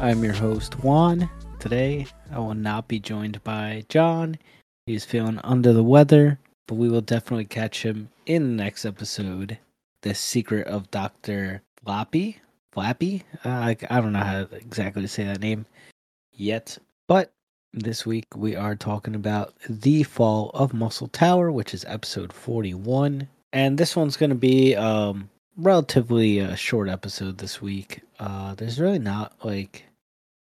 I'm your host, Juan. Today, I will not be joined by John. He's feeling under the weather, but we will definitely catch him in the next episode. The Secret of Dr. Flappy? Flappy? Uh, I, I don't know how exactly to say that name yet, but this week we are talking about The Fall of Muscle Tower, which is episode 41. And this one's going to be um relatively a short episode this week. Uh there's really not like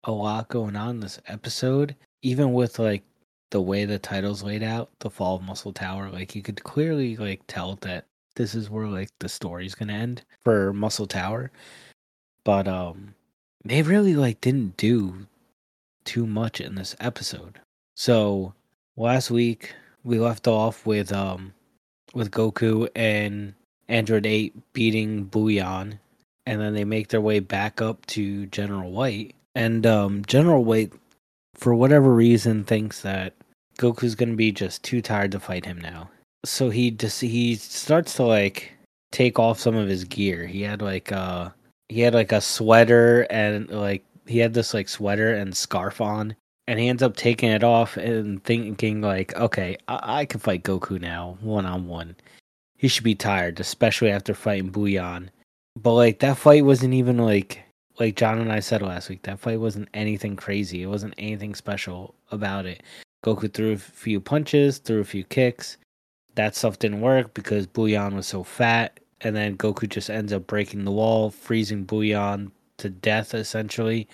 a lot going on this episode, even with like the way the title's laid out, The Fall of Muscle Tower, like you could clearly like tell that this is where like the story's to end for Muscle Tower. But um they really like didn't do too much in this episode. So last week we left off with um with Goku and Android 8 beating Buyon and then they make their way back up to General White and um General White for whatever reason thinks that Goku's going to be just too tired to fight him now. So he just he starts to like take off some of his gear. He had like uh he had like a sweater and like he had this like sweater and scarf on and he ends up taking it off and thinking like okay i, I can fight goku now one-on-one he should be tired especially after fighting Buyon. But like that fight wasn't even like like john and i said last week that fight wasn't anything crazy. It wasn't anything special about it. Goku threw a few punches threw a few kicks. That stuff didn't work because Buyon was so fat. And then goku just ends up breaking the wall freezing buyan to death essentially.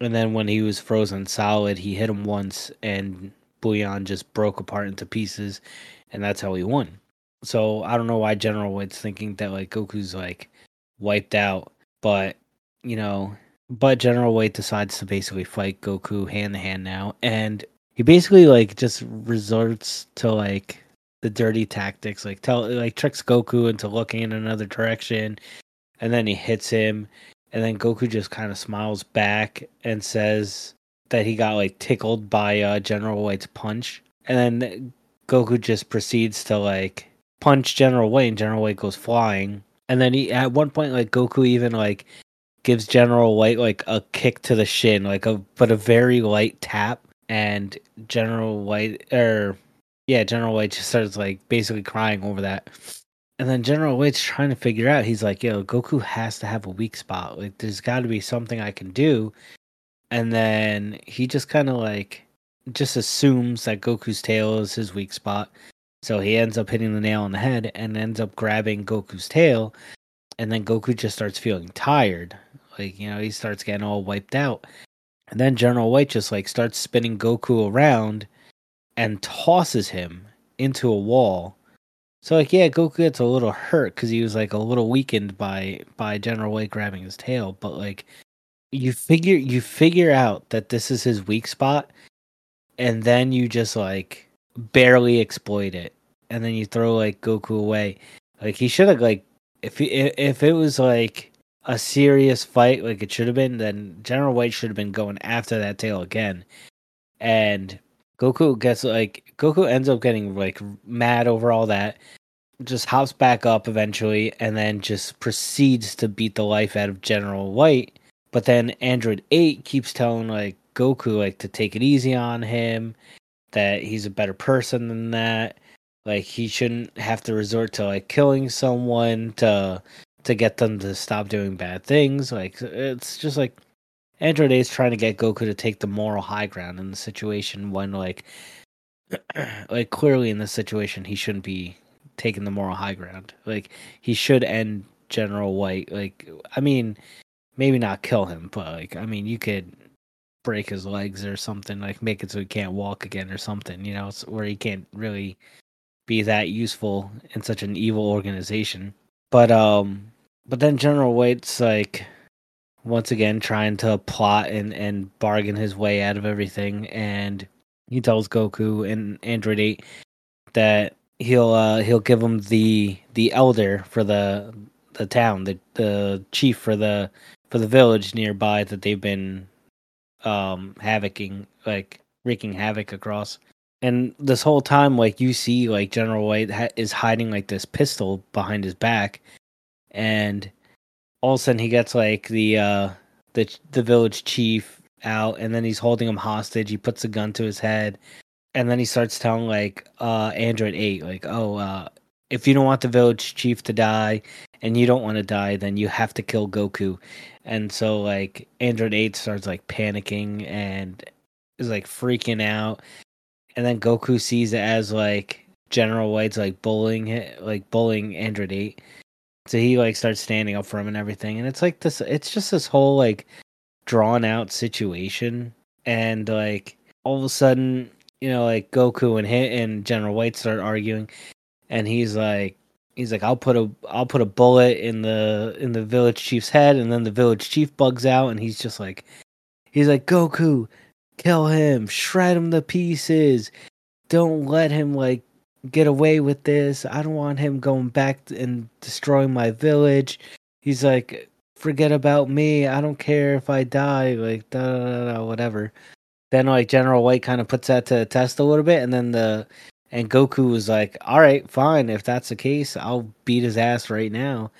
And then when he was frozen solid, he hit him once and Buyon just broke apart into pieces. And that's how he won. So I don't know why General White's thinking that like Goku's like wiped out, but you know, but General White decides to basically fight Goku hand to hand now and he basically like just resorts to like the dirty tactics, like tell like tricks Goku into looking in another direction and then he hits him and then Goku just kind of smiles back and says that he got like tickled by uh, General White's punch, and then Goku just proceeds to like punch General White, and General White goes flying. And then he at one point like Goku even like gives General White like a kick to the shin, like a but a very light tap, and General White or yeah, General White just starts like basically crying over that. And then General White's trying to figure out. He's like, "Yo, Goku has to have a weak spot. Like, there's got to be something I can do." And then he just kind of like just assumes that Goku's tail is his weak spot. So he ends up hitting the nail on the head and ends up grabbing Goku's tail. And then Goku just starts feeling tired. Like, you know, he starts getting all wiped out. And then General White just like starts spinning Goku around and tosses him into a wall so like yeah, Goku gets a little hurt because he was like a little weakened by by General White grabbing his tail, but like you figure you figure out that this is his weak spot, and then you just like barely exploit it, and then you throw like Goku away. Like he should have like if he, if it was like a serious fight like it should have been, then General White should have been going after that tail again, and Goku gets like Goku ends up getting like mad over all that, just hops back up eventually, and then just proceeds to beat the life out of General White. But then Android Eight keeps telling like Goku like to take it easy on him, that he's a better person than that. Like he shouldn't have to resort to like killing someone to to get them to stop doing bad things. Like it's just like Android is trying to get Goku to take the moral high ground in the situation when like like clearly in this situation he shouldn't be taking the moral high ground. Like he should end General White. Like I mean, maybe not kill him, but like I mean, you could break his legs or something, like make it so he can't walk again or something. You know, where he can't really be that useful in such an evil organization. But um, but then General White's like once again trying to plot and and bargain his way out of everything and he tells Goku and Android 8 that he'll uh he'll give him the the elder for the the town, the the chief for the for the village nearby that they've been um havocing like wreaking havoc across. And this whole time like you see like General White ha- is hiding like this pistol behind his back and all of a sudden he gets like the uh the the village chief out, and then he's holding him hostage. He puts a gun to his head, and then he starts telling like uh, Android Eight, like, "Oh, uh, if you don't want the village chief to die, and you don't want to die, then you have to kill Goku." And so like Android Eight starts like panicking and is like freaking out, and then Goku sees it as like General White's like bullying like bullying Android Eight. So he like starts standing up for him and everything, and it's like this. It's just this whole like drawn out situation, and like all of a sudden, you know, like Goku and hit and General White start arguing, and he's like, he's like, I'll put a I'll put a bullet in the in the village chief's head, and then the village chief bugs out, and he's just like, he's like, Goku, kill him, shred him to pieces, don't let him like get away with this. I don't want him going back and destroying my village. He's like, forget about me. I don't care if I die. Like, da da da, whatever. Then like General White kind of puts that to the test a little bit, and then the and Goku was like, all right, fine. If that's the case, I'll beat his ass right now.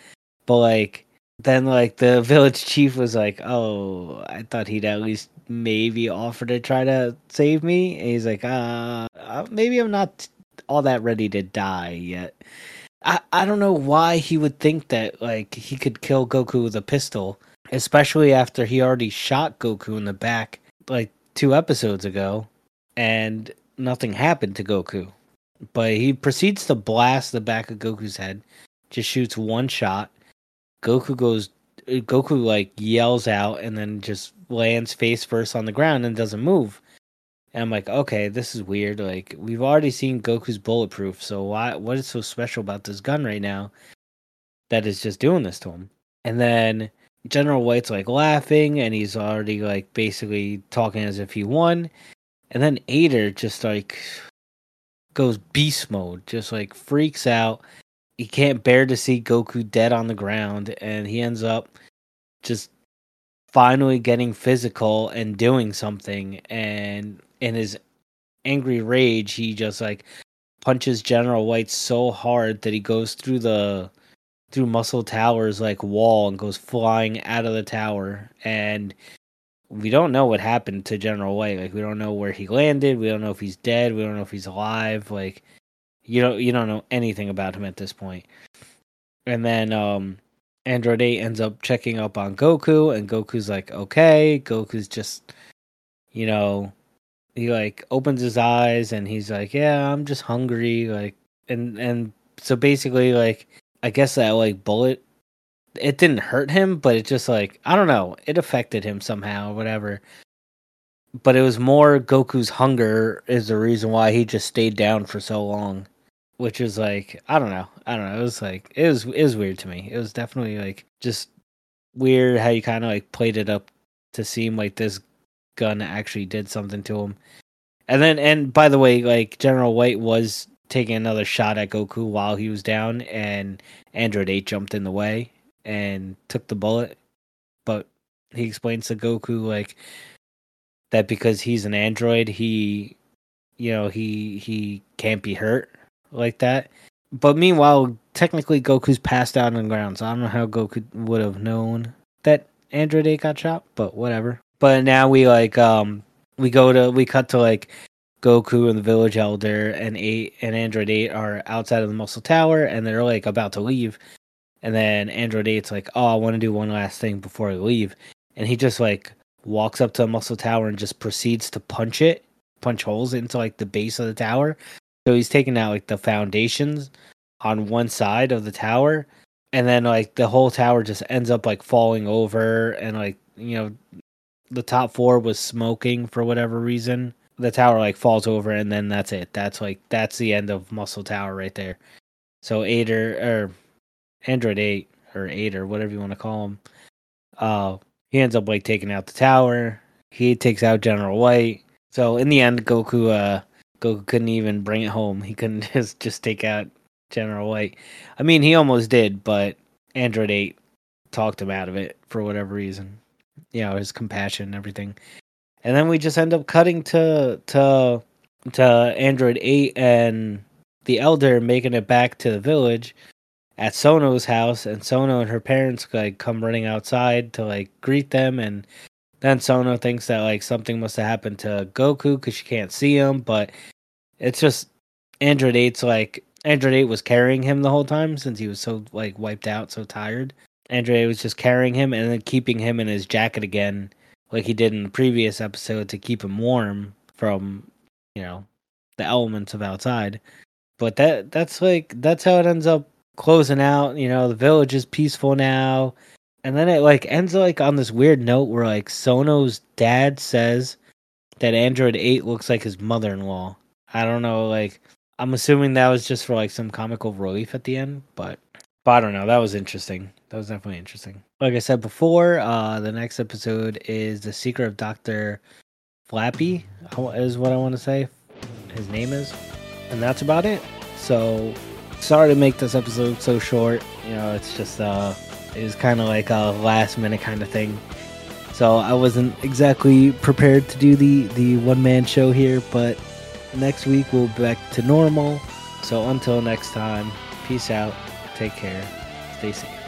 But like, then like the village chief was like, oh, I thought he'd at least maybe offer to try to save me. And he's like, uh, uh maybe I'm not all that ready to die yet. I, I don't know why he would think that like he could kill Goku with a pistol, especially after he already shot Goku in the back like two episodes ago, and nothing happened to Goku. But he proceeds to blast the back of Goku's head, just shoots one shot. Goku goes Goku like yells out and then just lands face first on the ground and doesn't move. And I'm like, okay, this is weird. Like we've already seen Goku's bulletproof, so why? What is so special about this gun right now that is just doing this to him? And then General White's like laughing, and he's already like basically talking as if he won. And then Eighter just like goes beast mode, just like freaks out. He can't bear to see Goku dead on the ground, and he ends up just finally getting physical and doing something. And in his angry rage, he just like punches General White so hard that he goes through the through Muscle Tower's like wall and goes flying out of the tower. And we don't know what happened to General White. Like we don't know where he landed. We don't know if he's dead. We don't know if he's alive. Like you don't you don't know anything about him at this point. And then um Android 8 ends up checking up on Goku and Goku's like, "Okay." Goku's just you know, he like opens his eyes and he's like, "Yeah, I'm just hungry." Like, and and so basically, like, I guess that like bullet, it didn't hurt him, but it just like I don't know, it affected him somehow, or whatever. But it was more Goku's hunger is the reason why he just stayed down for so long, which is like I don't know, I don't know. It was like it was it was weird to me. It was definitely like just weird how you kind of like played it up to seem like this gun actually did something to him. And then, and by the way, like General White was taking another shot at Goku while he was down, and Android 8 jumped in the way and took the bullet. But he explains to Goku, like, that because he's an android, he, you know, he he can't be hurt like that. But meanwhile, technically Goku's passed out on the ground, so I don't know how Goku would have known that Android 8 got shot, but whatever. But now we like um we go to we cut to like Goku and the village elder and eight and Android eight are outside of the muscle tower and they're like about to leave. And then Android eight's like, Oh, I want to do one last thing before I leave. And he just like walks up to the muscle tower and just proceeds to punch it, punch holes into like the base of the tower. So he's taking out like the foundations on one side of the tower and then like the whole tower just ends up like falling over and like you know the top floor was smoking for whatever reason. The tower like falls over and then that's it. That's like that's the end of Muscle Tower right there. So Eighter or Android eight or eight or whatever you want to call him. Uh he ends up like taking out the tower. He takes out General White. So in the end Goku uh Goku couldn't even bring it home. He couldn't just just take out General White. I mean he almost did, but Android eight talked him out of it for whatever reason. You know his compassion and everything. And then we just end up cutting to to to android 8 and the elder making it back to the village at sono's house. And sono and her parents like come running outside to like greet them. And Then Sono thinks that like something must have happened to Goku because she can't see him, but it's just Android 8's like Android 8 was carrying him the whole time since he was so like wiped out, so tired. Android 8 was just carrying him and then keeping him in his jacket again, like he did in the previous episode to keep him warm from, you know, the elements of outside. But that that's like that's how it ends up closing out. You know, the village is peaceful now, and then it like ends like on this weird note where like Sono's dad says that Android Eight looks like his mother-in-law. I don't know, like I'm assuming that was just for like some comical relief at the end, but but I don't know. That was interesting. That was definitely interesting. Like I said before, uh the next episode is the secret of Doctor Flappy is what I want to say. His name is, and that's about it. So sorry to make this episode so short. You know, it's just uh, it was kind of like a last minute kind of thing. So I wasn't exactly prepared to do the the one man show here, but next week we'll be back to normal. So until next time, peace out, take care, stay safe.